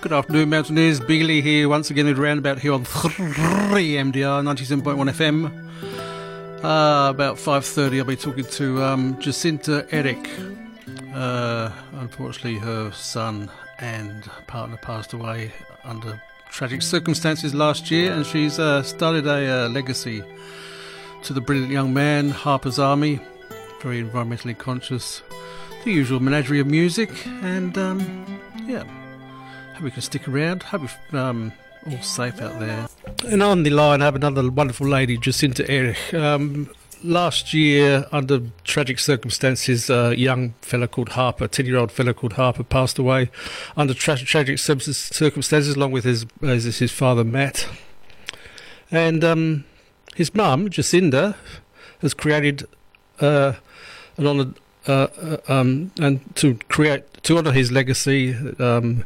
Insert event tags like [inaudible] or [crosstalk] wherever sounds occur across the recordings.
Good afternoon, Mountaineers. Bealy here once again at Roundabout here on 3MDR 97.1 FM. Uh, about 5.30 I'll be talking to um, Jacinda Erich. Uh, unfortunately, her son and partner passed away under tragic circumstances last year, and she's uh, started a uh, legacy to the brilliant young man, Harper's Army, very environmentally conscious, the usual menagerie of music, and um, yeah, hope can stick around. Hope you're um, all safe out there. And on the line, I have another wonderful lady, Jacinda Erich. Um, last year, under tragic circumstances, a young fella called Harper, a 10 year old fella called Harper, passed away under tra- tragic circumstances, along with his, his, his father, Matt. And um, his mum, Jacinda, has created uh, an honour, uh, uh, um, and to create to honour his legacy, um,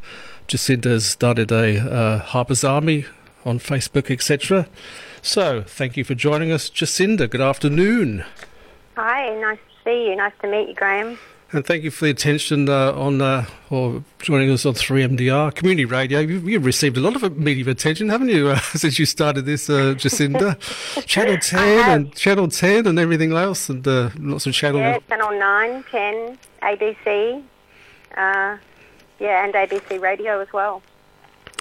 Jacinda has started a uh, Harper's Army on Facebook, etc. So, thank you for joining us, Jacinda. Good afternoon. Hi, nice to see you. Nice to meet you, Graham. And thank you for the attention uh, on uh, or joining us on 3MDR Community Radio. You've, you've received a lot of media attention, haven't you, [laughs] uh, since you started this, uh, Jacinda? [laughs] Channel 10 and Channel 10 and everything else, and uh, lots of channels. Yeah, Channel 9, 10, ABC, uh, yeah, and ABC Radio as well.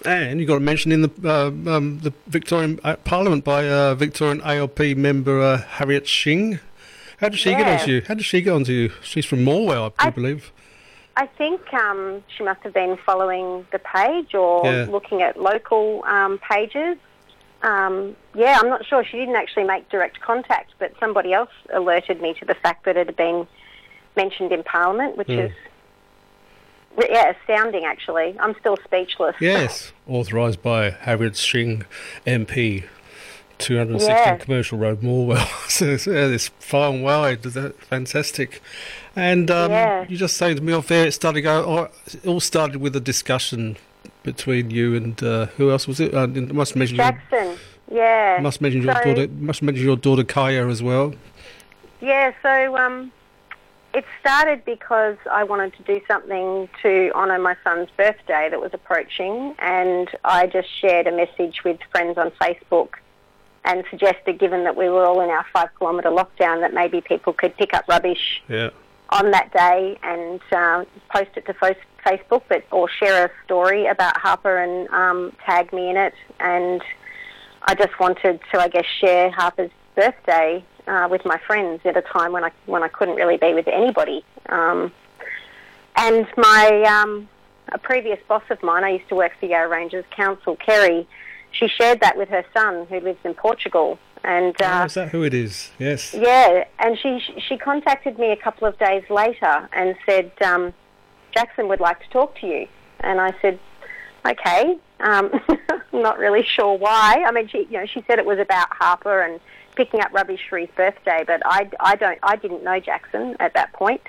And you got a mention in the uh, um, the Victorian Parliament by Victorian ALP member Harriet Shing. How did she yeah. get onto you? How did she get onto you? She's from Morwell, I, I believe. I think um, she must have been following the page or yeah. looking at local um, pages. Um, yeah, I'm not sure. She didn't actually make direct contact, but somebody else alerted me to the fact that it had been mentioned in Parliament, which mm. is yeah, astounding. Actually, I'm still speechless. Yes, authorised by Harriet Shing, MP. 216 yeah. Commercial Road, Morwell. [laughs] so yeah, it's far and wide. Fantastic. And um, yeah. you just saying to me off air, it started go. Oh, it all started with a discussion between you and uh, who else was it? Uh, must mention Jackson. Your, yeah. Must mention your so, daughter. Must mention your daughter Kaya as well. Yeah. So um, it started because I wanted to do something to honour my son's birthday that was approaching, and I just shared a message with friends on Facebook and suggested, given that we were all in our five kilometre lockdown, that maybe people could pick up rubbish yeah. on that day and uh, post it to Facebook, but or share a story about Harper and um, tag me in it. And I just wanted to, I guess, share Harper's birthday uh, with my friends at a time when I when I couldn't really be with anybody. Um, and my um, a previous boss of mine, I used to work for Yarra Ranges Council, Kerry she shared that with her son who lives in Portugal. And uh, oh, is that who it is? Yes. Yeah, and she she contacted me a couple of days later and said um, Jackson would like to talk to you. And I said, okay. Um, [laughs] not really sure why. I mean, she you know she said it was about Harper and picking up rubbish for his birthday, but I, I don't I didn't know Jackson at that point.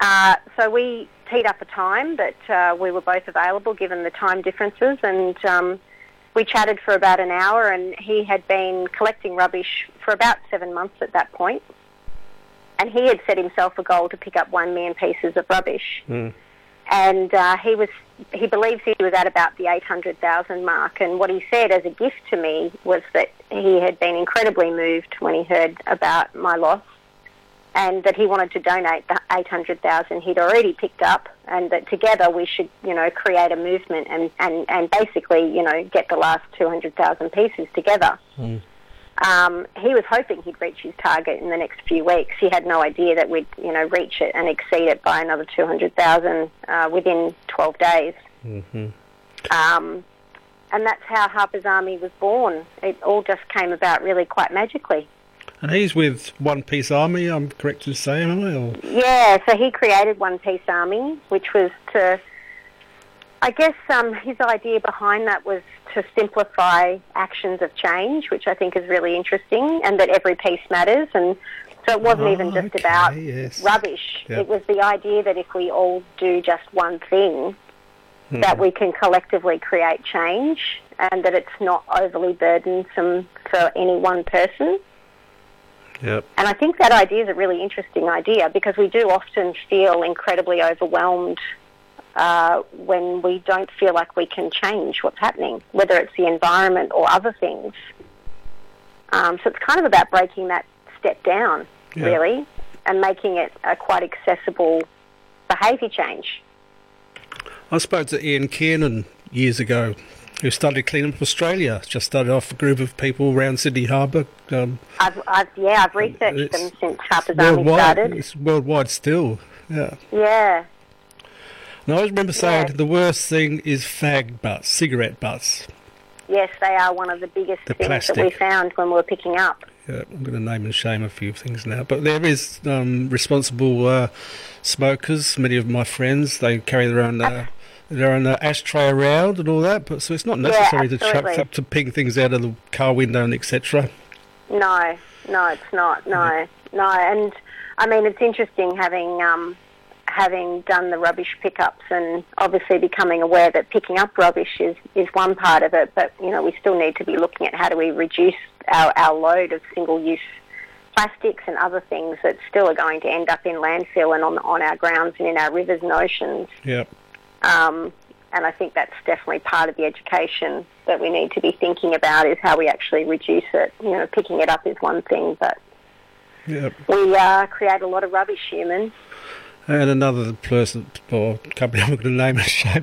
Uh, so we teed up a time that uh, we were both available given the time differences and. Um, we chatted for about an hour, and he had been collecting rubbish for about seven months at that. And he had set himself a goal to pick up one million pieces of rubbish. Mm. And uh, he was he believes he was at about the eight hundred thousand mark. And what he said as a gift to me was that he had been incredibly moved when he heard about my loss and that he wanted to donate the 800,000 he'd already picked up and that together we should, you know, create a movement and, and, and basically, you know, get the last 200,000 pieces together. Mm. Um, he was hoping he'd reach his target in the next few weeks. He had no idea that we'd, you know, reach it and exceed it by another 200,000 uh, within 12 days. Mm-hmm. Um, and that's how Harper's Army was born. It all just came about really quite magically. And he's with One Piece Army, I'm correct to say, am I? Or? Yeah, so he created One Piece Army, which was to, I guess um, his idea behind that was to simplify actions of change, which I think is really interesting, and that every piece matters. And so it wasn't oh, even just okay, about yes. rubbish. Yep. It was the idea that if we all do just one thing, hmm. that we can collectively create change and that it's not overly burdensome for any one person. Yep. And I think that idea is a really interesting idea because we do often feel incredibly overwhelmed uh, when we don't feel like we can change what's happening, whether it's the environment or other things. Um, so it's kind of about breaking that step down, Yeah. really, and making it a quite accessible behaviour change. I spoke to Ian Kiernan years ago, who started cleaning up Australia. Just started off a group of people around Sydney Harbour. Um, I've, I've yeah, I've researched them since Harper's Army started. it's worldwide still. Yeah. Yeah, And I always remember saying Yeah. the worst thing is fag butts, cigarette butts. yes, they are one of the biggest The things that we found when we were picking up. Yeah, I'm going to name and shame a few things now, but there is um, responsible uh, smokers. Many of my friends they carry their own uh, their own uh, ashtray around and all that. But so it's not necessary to chuck up to ping things out of the car window and etc. No, no, it's not. No, no, and I mean it's interesting having um, having done the rubbish pickups and obviously becoming aware that picking up rubbish is is one part of it, but you know we still need to be looking at how do we reduce our, our load of single use plastics and other things that still are going to end up in landfill and on on our grounds and in our rivers and oceans. Yeah, Um, and I think that's definitely part of the education that we need to be thinking about is how we actually reduce it. You know, picking it up is one thing, but yeah. we uh, create a lot of rubbish, humans. And another person or company [laughs] I'm not going to name and shame.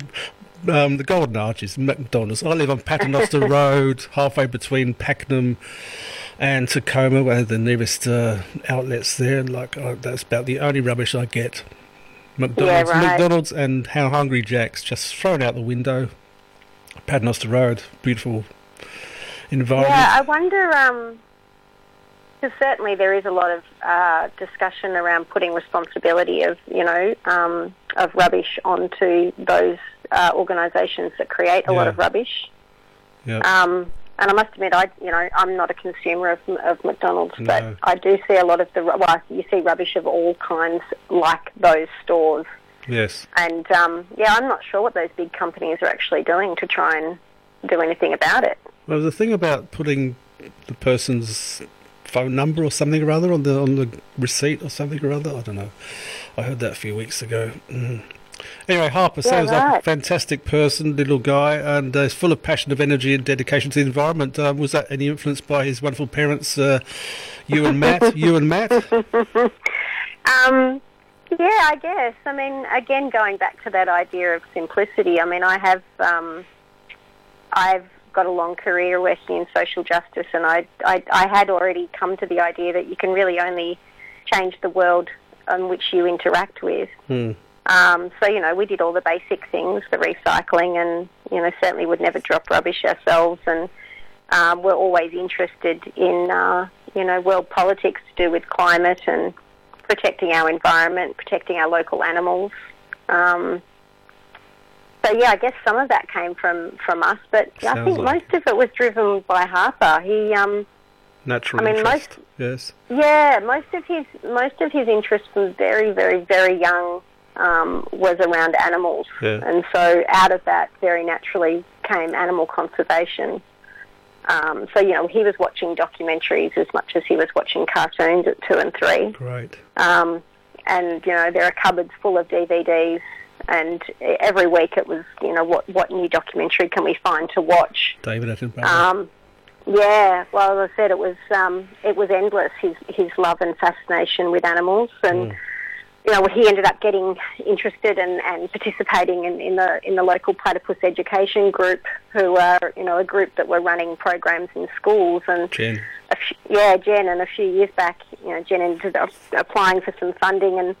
Um, the Golden Arches, McDonald's. I live on Paternoster [laughs] Road, halfway between Pakenham and Tacoma, where the nearest uh, outlets there. And like uh, that's about the only rubbish I get. McDonald's, right. McDonald's, and How Hungry Jacks just thrown out the window. Paternoster Road, beautiful environment. Yeah, I wonder. Because certainly there is a lot of uh, discussion around putting responsibility of you know um, of rubbish onto those uh, organisations that create a lot of rubbish. Yeah. Um, and I must admit, I you know I'm not a consumer of, of McDonald's, No. but I do see a lot of the well, you see rubbish of all kinds like those stores, yes. and um, yeah, I'm not sure what those big companies are actually doing to try and do anything about it. Well, the thing about putting the person's phone number or something or other on the on the receipt or something or other, I don't know. I heard that a few weeks ago. Mm. Anyway, Harper Yeah, sounds like a fantastic person, little guy, and uh, is full of passion of energy and dedication to the environment. Uh, was that any influence by his wonderful parents, uh, you and Matt? [laughs] you and Matt? [laughs] Um, yeah, I guess. I mean, again, going back to that idea of simplicity. I mean, I have, um, I've got a long career working in social justice, and I, I, I had already come to the idea that you can really only change the world on which you interact with. Hmm. Um, so you know, we did all the basic things, the recycling, and you know, certainly would never drop rubbish ourselves, and um, we're always interested in uh, you know world politics to do with climate and protecting our environment, protecting our local animals. Um, so yeah, I guess some of that came from from us, but I think like most of it was driven by Harper. He um, Natural I mean, interest. Yes. yeah, most of his most of his interest from very, very, very young um, was around animals, Yeah. and so out of that, very naturally came animal conservation. Um, so you know, he was watching documentaries as much as he was watching cartoons at two and three, Great. um, and you know, there are cupboards full of DVDs. And every week it was, you know, what what new documentary can we find to watch? David Attenborough. Um, yeah, well, as I said, it was um, it was endless his his love and fascination with animals, and you know he ended up getting interested and, and participating in, in the in the local platypus education group, who are you know a group that were running programs in schools, and Jen. a few, yeah, Jen, and a few years back, you know, Jen ended up applying for some funding and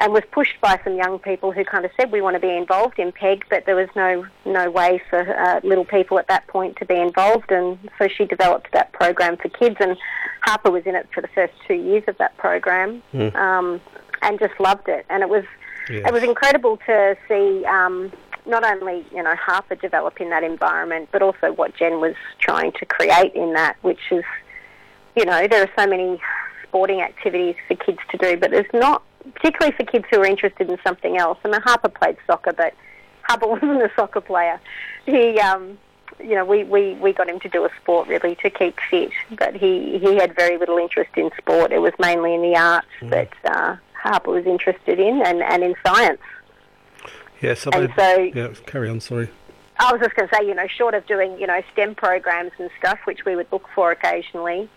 and was pushed by some young people who kind of said we want to be involved in PEG, but there was no no way for uh, little people at that point to be involved, and so she developed that program for kids, and Harper was in it for the first two years of that program, um, and just loved it, and it was Yeah. it was incredible to see. Um, not only you know Harper develop in that environment, but also what Jen was trying to create in that, which is you know, there are so many sporting activities for kids to do, but there's not, particularly for kids who are interested in something else. I mean, Harper played soccer, but Harper [laughs] wasn't a soccer player. He, um, you know, we, we, we got him to do a sport really to keep fit, but he, he had very little interest in sport. It was mainly in the arts that uh, Harper was interested in and, and in science. Yes, I And so- yeah, carry on. Sorry. I was just going to say, you know, short of doing, you know, STEM programs and stuff, which we would look for occasionally,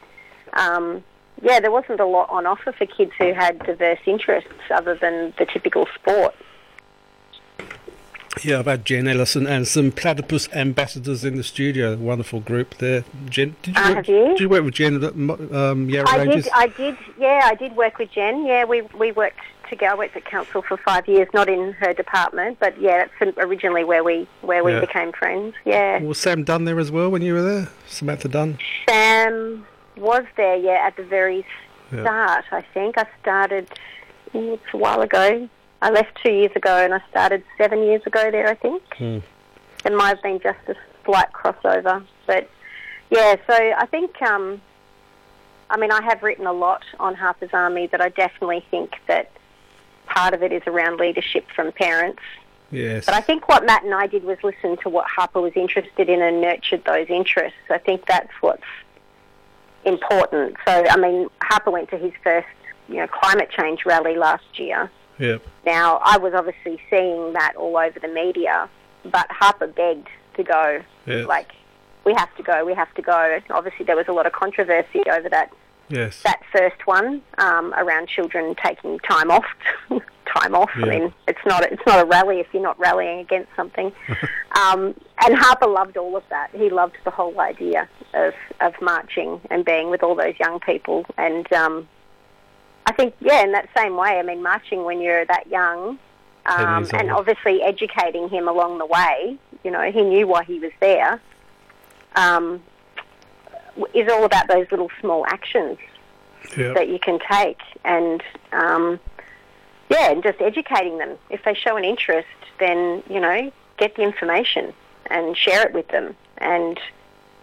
um, yeah, there wasn't a lot on offer for kids who had diverse interests other than the typical sport. Yeah, I've had Jen Ellison and some platypus ambassadors in the studio. Wonderful group there. Jen, did you, Ah, work, have you? Did you work with Jen at um, Yarra I Ranges? did, I did, yeah, I did work with Jen. Yeah, we we worked together. I worked at council for five years, not in her department, but yeah, that's originally where we where we Yeah. became friends. Yeah, Was Sam Dunn there as well when you were there? Samantha Dunn? Sam was there. Yeah, at the very Yeah. start. I think I started. mm, It's a while ago. I left two years ago, and I started seven years ago there. I think. Hmm. It might have been just a slight crossover, but yeah. So I think. Um, I mean, I have written a lot on Harper's Army, but I definitely think that part of it is around leadership from parents. Yes. But I think what Matt and I did was listen to what Harper was interested in and nurtured those interests. I think that's what's important. So, I mean, Harper went to his first, you know, climate change rally last year. Yep. Now, I was obviously seeing that all over the media, but Harper begged to go. Yeah. Like, we have to go, we have to go. Obviously, there was a lot of controversy over that Yes. that first one um, around children taking time off. [laughs] time off. Yeah. I mean, it's not it's not a rally if you're not rallying against something. [laughs] um, and Harper loved all of that. He loved the whole idea of of marching and being with all those young people. And um, I think, yeah, in that same way. I mean, marching when you're that young. Um, and obviously educating him along the way. You know, he knew why he was there. Um, is all about those little small actions Yep. that you can take and um, yeah, and just educating them. If they show an interest, then you know get the information and share it with them and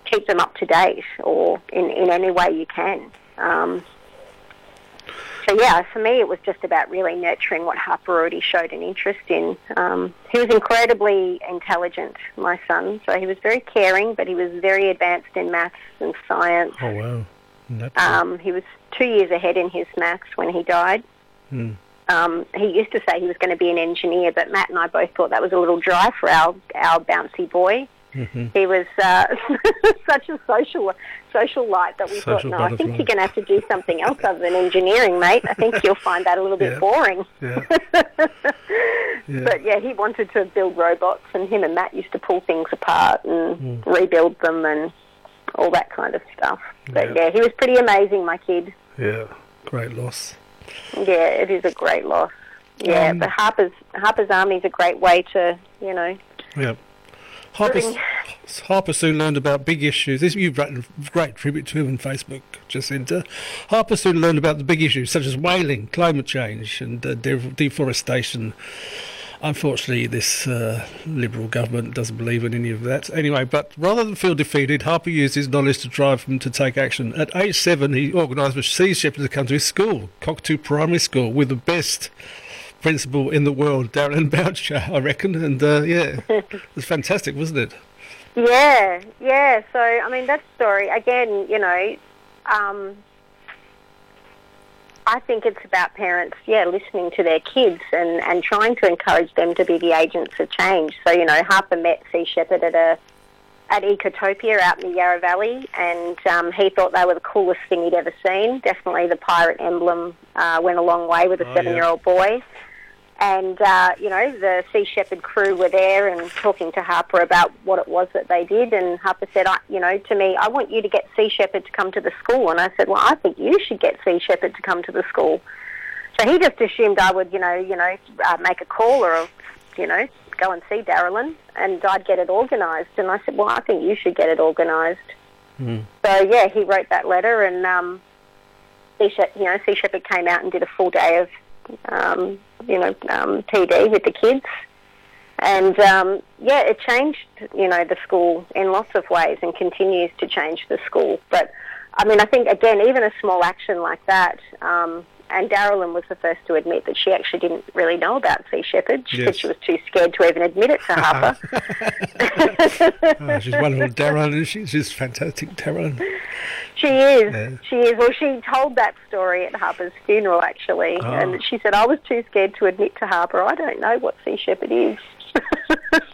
keep them up to date or in, in any way you can. Um, so yeah, for me it was just about really nurturing what Harper already showed an interest in. Um, he was incredibly intelligent, my son, so he was very caring, but he was very advanced in maths and science. Oh, wow. Um, he was two years ahead in his maths when he died. Hmm. Um, he used to say he was going to be an engineer, but Matt and I both thought that was a little dry for our our bouncy boy. Hmm He was uh, [laughs] such a social social light that we Social thought, no, I think you're going to have to do something else other than engineering, mate. I think you'll find that a little bit Yeah. boring. Yeah. [laughs] Yeah. But yeah, he wanted to build robots, and him and Matt used to pull things apart and rebuild them and all that kind of stuff. But Yeah. yeah, he was pretty amazing, my kid. yeah. Great loss. Yeah, it is a great loss. Yeah, Um, but Harper's Harper's Army is a great way to, you know, Yeah. Harper, Harper soon learned about big issues. This you've written a great tribute to him on Facebook, Jacinda. Harper soon learned about the big issues such as whaling, climate change, and uh, de- deforestation. Unfortunately, this uh, Liberal government doesn't believe in any of that. Anyway, but rather than feel defeated, Harper used his knowledge to drive him to take action. At age seven, he organised for Sea Shepherd to come to his school, Cockatoo Primary School, with the best principal in the world, Darren [laughs] Boucher, I reckon. And uh, yeah, [laughs] it was fantastic, wasn't it? Yeah, yeah. So I mean, that story again. You know, um, I think it's about parents, yeah, listening to their kids and and trying to encourage them to be the agents of change. So you know, Harper met Sea Shepherd at a at Ecotopia out in the Yarra Valley, and um, he thought they were the coolest thing he'd ever seen. Definitely, the pirate emblem uh, went a long way with a Oh, yeah. seven-year-old boy. And, uh, you know, the Sea Shepherd crew were there and talking to Harper about what it was that they did. And Harper said, I, you know, to me, I want you to get Sea Shepherd to come to the school. And I said, well, I think you should get Sea Shepherd to come to the school. So he just assumed I would, you know, you know, uh, make a call or, you know, go and see Darylyn and I'd get it organised. And I said, well, I think you should get it organised. Mm. So yeah, he wrote that letter, and um, Sea Shepherd, you know, Sea Shepherd came out and did a full day of, um, you know, um, PD with the kids, and um, yeah, it changed, you know, the school in lots of ways, and continues to change the school. But I mean, I think again, even a small action like that. Um, and Darylyn was the first to admit that she actually didn't really know about Sea Shepherd. She Yes. said she was too scared to even admit it to [laughs] Harper. [laughs] Oh, she's wonderful, she? She's fantastic, Darren. She is. Yeah. She is. Well, she told that story at Harper's funeral, actually, Oh. and she said I was too scared to admit to Harper I don't know what sea shepherd is.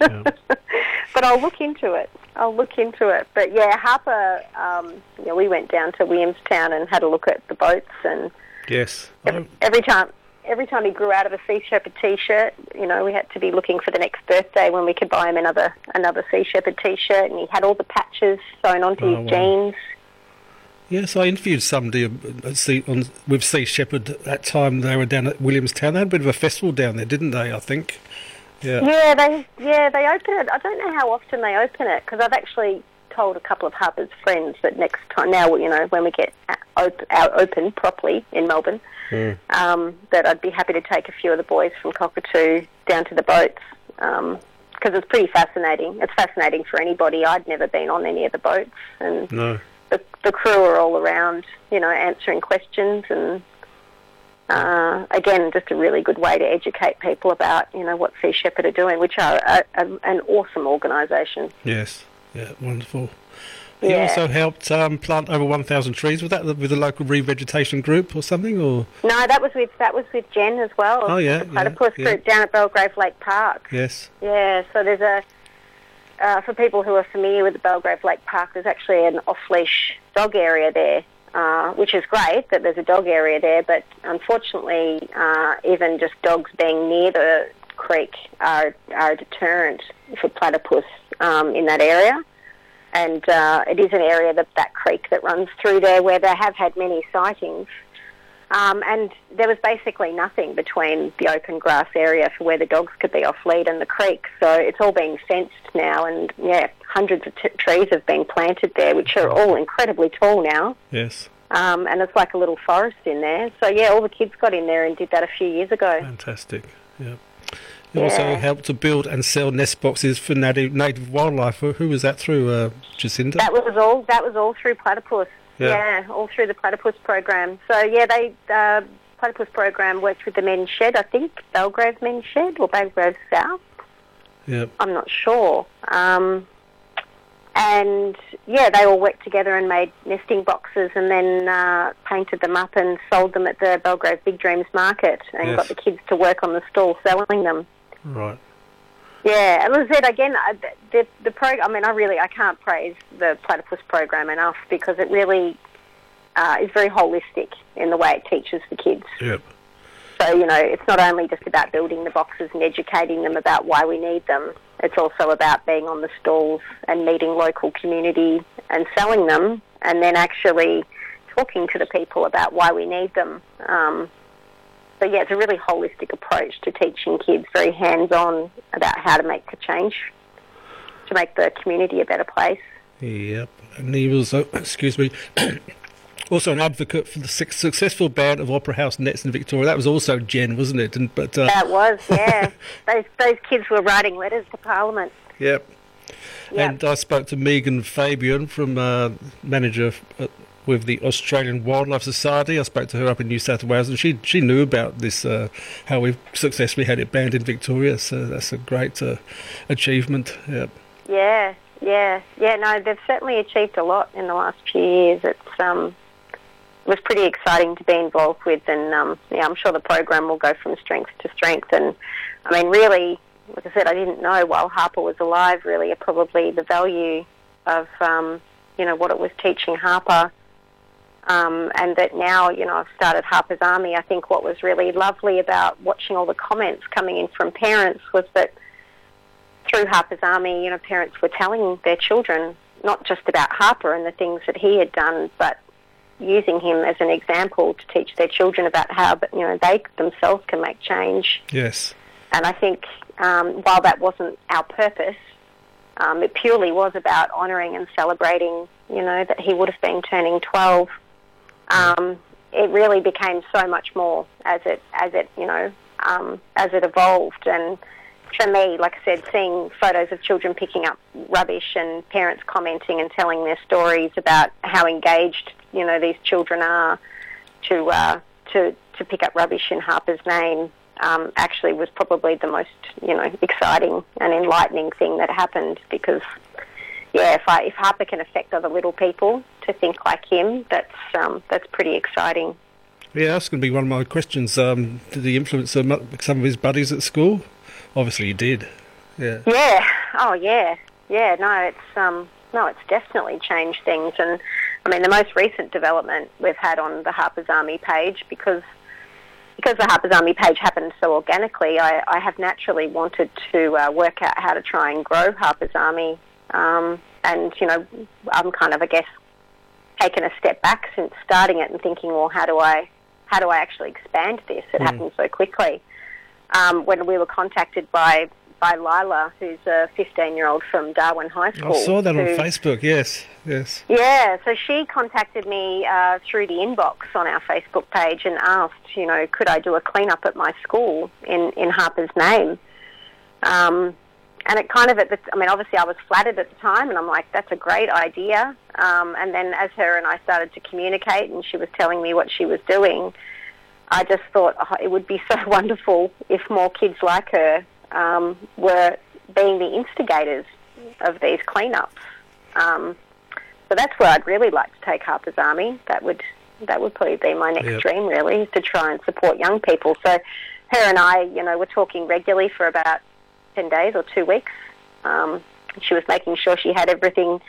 Yeah. [laughs] but I'll look into it. I'll look into it. But yeah, Harper. Um, you know, we went down to Williamstown and had a look at the boats, and Yes. every, every time. Every time he grew out of a Sea Shepherd T-shirt, you know, we had to be looking for the next birthday when we could buy him another another Sea Shepherd T-shirt, and he had all the patches sewn onto Oh, his wow. jeans. Yes, I interviewed somebody uh, sea, on, with Sea Shepherd at that time. They were down at Williamstown. They had a bit of a festival down there, didn't they? I think. Yeah. Yeah, they yeah they open it. I don't know how often they open it because I've actually told a couple of Harper's friends that next time now you know when we get out, out open properly in Melbourne, Mm. um, that I'd be happy to take a few of the boys from Cockatoo down to the boats because it's pretty fascinating. It's fascinating for anybody. I'd never been on any of the boats, and No. the, the crew are all around, you know, answering questions and. Uh, again, just a really good way to educate people about, you know, what Sea Shepherd are doing, which are a, a, an awesome organisation. Yes. Yeah. Wonderful. He Yeah. also helped um, plant over 1,000 trees. Was that with the local revegetation group or something? Or No, that was with that was with Jen as well. Oh, yeah, the yeah, platypus yeah. group down at Belgrave Lake Park. yes. Yeah, so there's a uh, for people who are familiar with the Belgrave Lake Park, there's actually an off-leash dog area there, uh, which is great that there's a dog area there. But unfortunately, uh, even just dogs being near the creek are are a deterrent for platypus um, in that area. And uh, it is an area that that creek that runs through there where they have had many sightings. Um, and there was basically nothing between the open grass area for where the dogs could be off lead and the creek. So it's all being fenced now, and yeah, hundreds of t- trees have been planted there, which are all incredibly tall now. Yes. Um, and it's like a little forest in there. So yeah, all the kids got in there and did that a few years ago. Fantastic. Yeah. He also helped to build and sell nest boxes for native, native wildlife. Who who was that through? Uh, Jacinda? That was all. That was all through platypus. Yeah. Yeah, all through the platypus program. So yeah, they uh, platypus program worked with the men's shed. I think Belgrave Men's Shed or Belgrave South. yeah. I'm not sure. Um, and yeah, they all worked together and made nesting boxes, and then uh, painted them up and sold them at the Belgrave Big Dreams Market, and Yes. got the kids to work on the stall selling them. Right. Yeah, and as I said again, I- the the program. I mean, I really I can't praise the platypus program enough because it really uh, is very holistic in the way it teaches the kids. Yep. So you know, it's not only just about building the boxes and educating them about why we need them. It's also about being on the stalls and meeting local community and selling them, and then actually talking to the people about why we need them. Um, so yeah, it's a really holistic approach to teaching kids, very hands-on about how to make the change, to make the community a better place. Yep. And he was, uh, [coughs] excuse me, [coughs] also an advocate for the successful ban of Opera House nets in Victoria. That was also Jen, wasn't it? And, but uh, That was, [laughs] yeah. those those kids were writing letters to Parliament. Yep. Yeah. And I spoke to Megan Fabian from uh, manager uh, with the Australian Wildlife Society. I spoke to her up in New South Wales, and she she knew about this uh, how we've successfully had it banned in Victoria. So that's a great uh, achievement. Yep. Yeah, yeah, yeah. No, they've certainly achieved a lot in the last few years. It's um, it was pretty exciting to be involved with, and um, yeah, I'm sure the program will go from strength to strength. And I mean, really, like I said, I didn't know while Harper was alive. Really, probably the value of um, you know what it was teaching Harper. Um, and that now, you know, I've started Harper's Army. I think what was really lovely about watching all the comments coming in from parents was that through Harper's Army, you know, parents were telling their children not just about Harper and the things that he had done, but using him as an example to teach their children about how, you know, they themselves can make change. Yes. And I think um, while that wasn't our purpose, um, it purely was about honouring and celebrating, you know, that he would have been turning 12. Um, it really became so much more as it, as it, you know, um, as it evolved. And for me, like I said, seeing photos of children picking up rubbish and parents commenting and telling their stories about how engaged, you know, these children are to uh, to to pick up rubbish in Harper's name um, actually was probably the most, you know, exciting and enlightening thing that happened because, yeah, if I, if Harper can affect other little people to think like him, that's um, that's pretty exciting. Yeah, that's going to be one of my questions. Um, did he influence some of his buddies at school? Obviously, he did. Yeah. Yeah. Oh, yeah. Yeah. No, it's um, no, it's definitely changed things. And I mean, the most recent development we've had on the Harper's Army page because because the Harper's Army page happened so organically, I, I have naturally wanted to uh, work out how to try and grow Harper's Army. Um, and you know, I'm kind of, I guess, taken a step back since starting it and thinking, well, how do I how do I actually expand this? It mm. happened so quickly. Um, when we were contacted by by Lila, who's a 15 year old from Darwin High School. I saw that who, on Facebook, yes, yes. Yeah, so she contacted me uh, through the inbox on our Facebook page and asked, you know, could I do a clean-up at my school in, in Harper's name? Um, and it kind of, at the, I mean, obviously I was flattered at the time, and I'm like, that's a great idea. Um, and then as her and I started to communicate, and she was telling me what she was doing, I just thought oh, it would be [laughs] so wonderful if more kids like her um, were being the instigators of these cleanups. Um, so that's where I'd really like to take Harper's Army. That would that would probably be my next yep. dream, really, is to try and support young people. So her and I, you know, were talking regularly for about 10 days or two weeks. Um, she was making sure she had everything,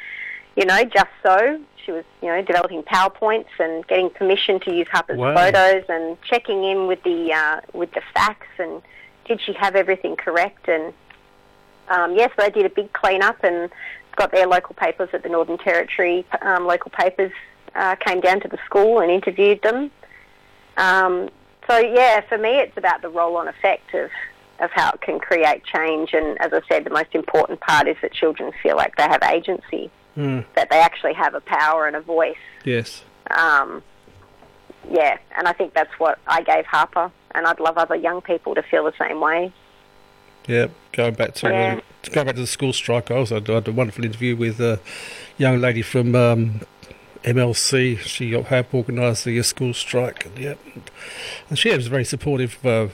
you know, just so. She was, you know, developing PowerPoints and getting permission to use Harper's wow. photos and checking in with the uh, with the facts and did she have everything correct? And um, yes, they did a big clean-up and got their local papers at the Northern Territory. Um, local papers uh, came down to the school and interviewed them. Um, so yeah, for me, it's about the roll-on effect of of how it can create change. And as I said, the most important part is that children feel like they have agency, mm. that they actually have a power and a voice. Yes. Um, yeah, and I think that's what I gave Harper, and I'd love other young people to feel the same way. Yeah, going back to yeah. uh, going back to the school strike, I also had a wonderful interview with a young lady from um, MLC. She helped organise the school strike, and yeah, and she was very supportive uh,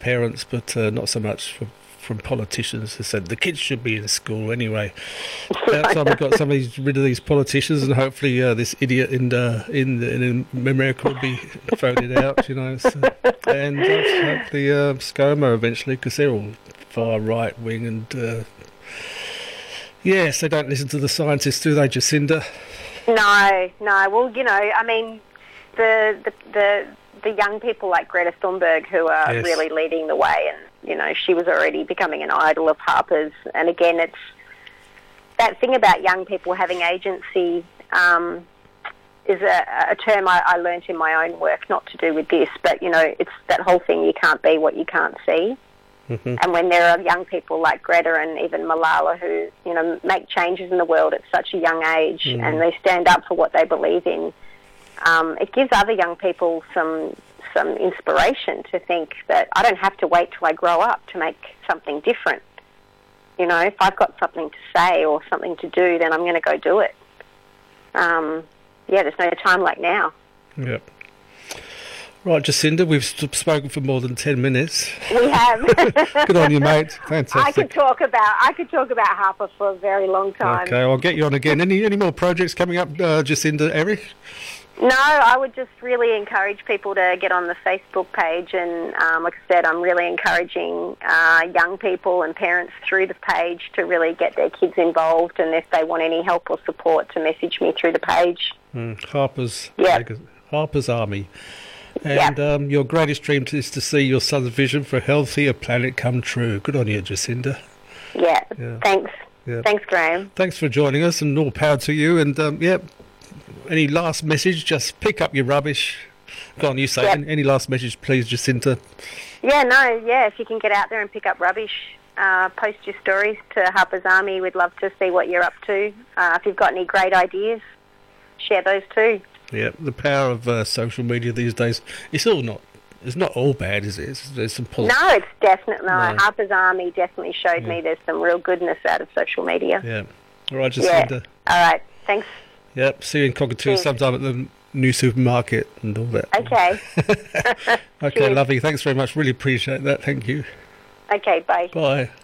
parents, but uh, not so much for from politicians who said the kids should be in school anyway. [laughs] Time we've got some of these rid of these politicians, and hopefully uh, this idiot in uh, in, in America will be voted out, you know. So, and uh, hopefully uh, ScoMo eventually, because they're all far right wing, and uh, yes, they don't listen to the scientists, do they, Jacinda? No, no. Well, you know, I mean, the the the, the young people like Greta Thunberg who are yes. really leading the way and you know, she was already becoming an idol of Harper's. And again, it's that thing about young people having agency um, is a, a term I, I learnt in my own work, not to do with this, but you know, it's that whole thing you can't be what you can't see. Mm-hmm. And when there are young people like Greta and even Malala who, you know, make changes in the world at such a young age mm-hmm. and they stand up for what they believe in, um, it gives other young people some some inspiration to think that I don't have to wait till I grow up to make something different. You know, if I've got something to say or something to do, then I'm going to go do it. Um, yeah, there's no time like now. Yep. Right, Jacinda, we've spoken for more than ten minutes. We have. [laughs] Good on you, mate. Fantastic. I could talk about I could talk about Harper for a very long time. Okay, I'll get you on again. Any any more projects coming up, uh, Jacinda, Erich? No, I would just really encourage people to get on the Facebook page, and um, like I said, I'm really encouraging uh, young people and parents through the page to really get their kids involved, and if they want any help or support, to message me through the page. Mm, Harper's yep. Harper's Army. And yep. um, your greatest dream is to see your son's vision for a healthier planet come true. Good on you, Jacinda. Yeah, yeah. thanks. Yeah. Thanks, Graham. Thanks for joining us, and all power to you. And um, yeah, any last message? Just pick up your rubbish. Go on, you say. Yep. Any last message, please, Jacinda? Yeah, no, yeah. If you can get out there and pick up rubbish, uh, post your stories to Harper's Army. We'd love to see what you're up to. Uh, if you've got any great ideas, share those too. Yeah, the power of uh, social media these days. It's all not. It's not all bad, is it? It's, there's some positive. No, it's definitely no. no. Harper's Army definitely showed yeah. me there's some real goodness out of social media. Yeah. All right, Jacinda. Yeah. All right. Thanks. Yep, see you in Cockatoo hmm. sometime at the new supermarket and all that. Okay. [laughs] okay, lovely. Thanks very much. Really appreciate that. Thank you. Okay, bye. Bye.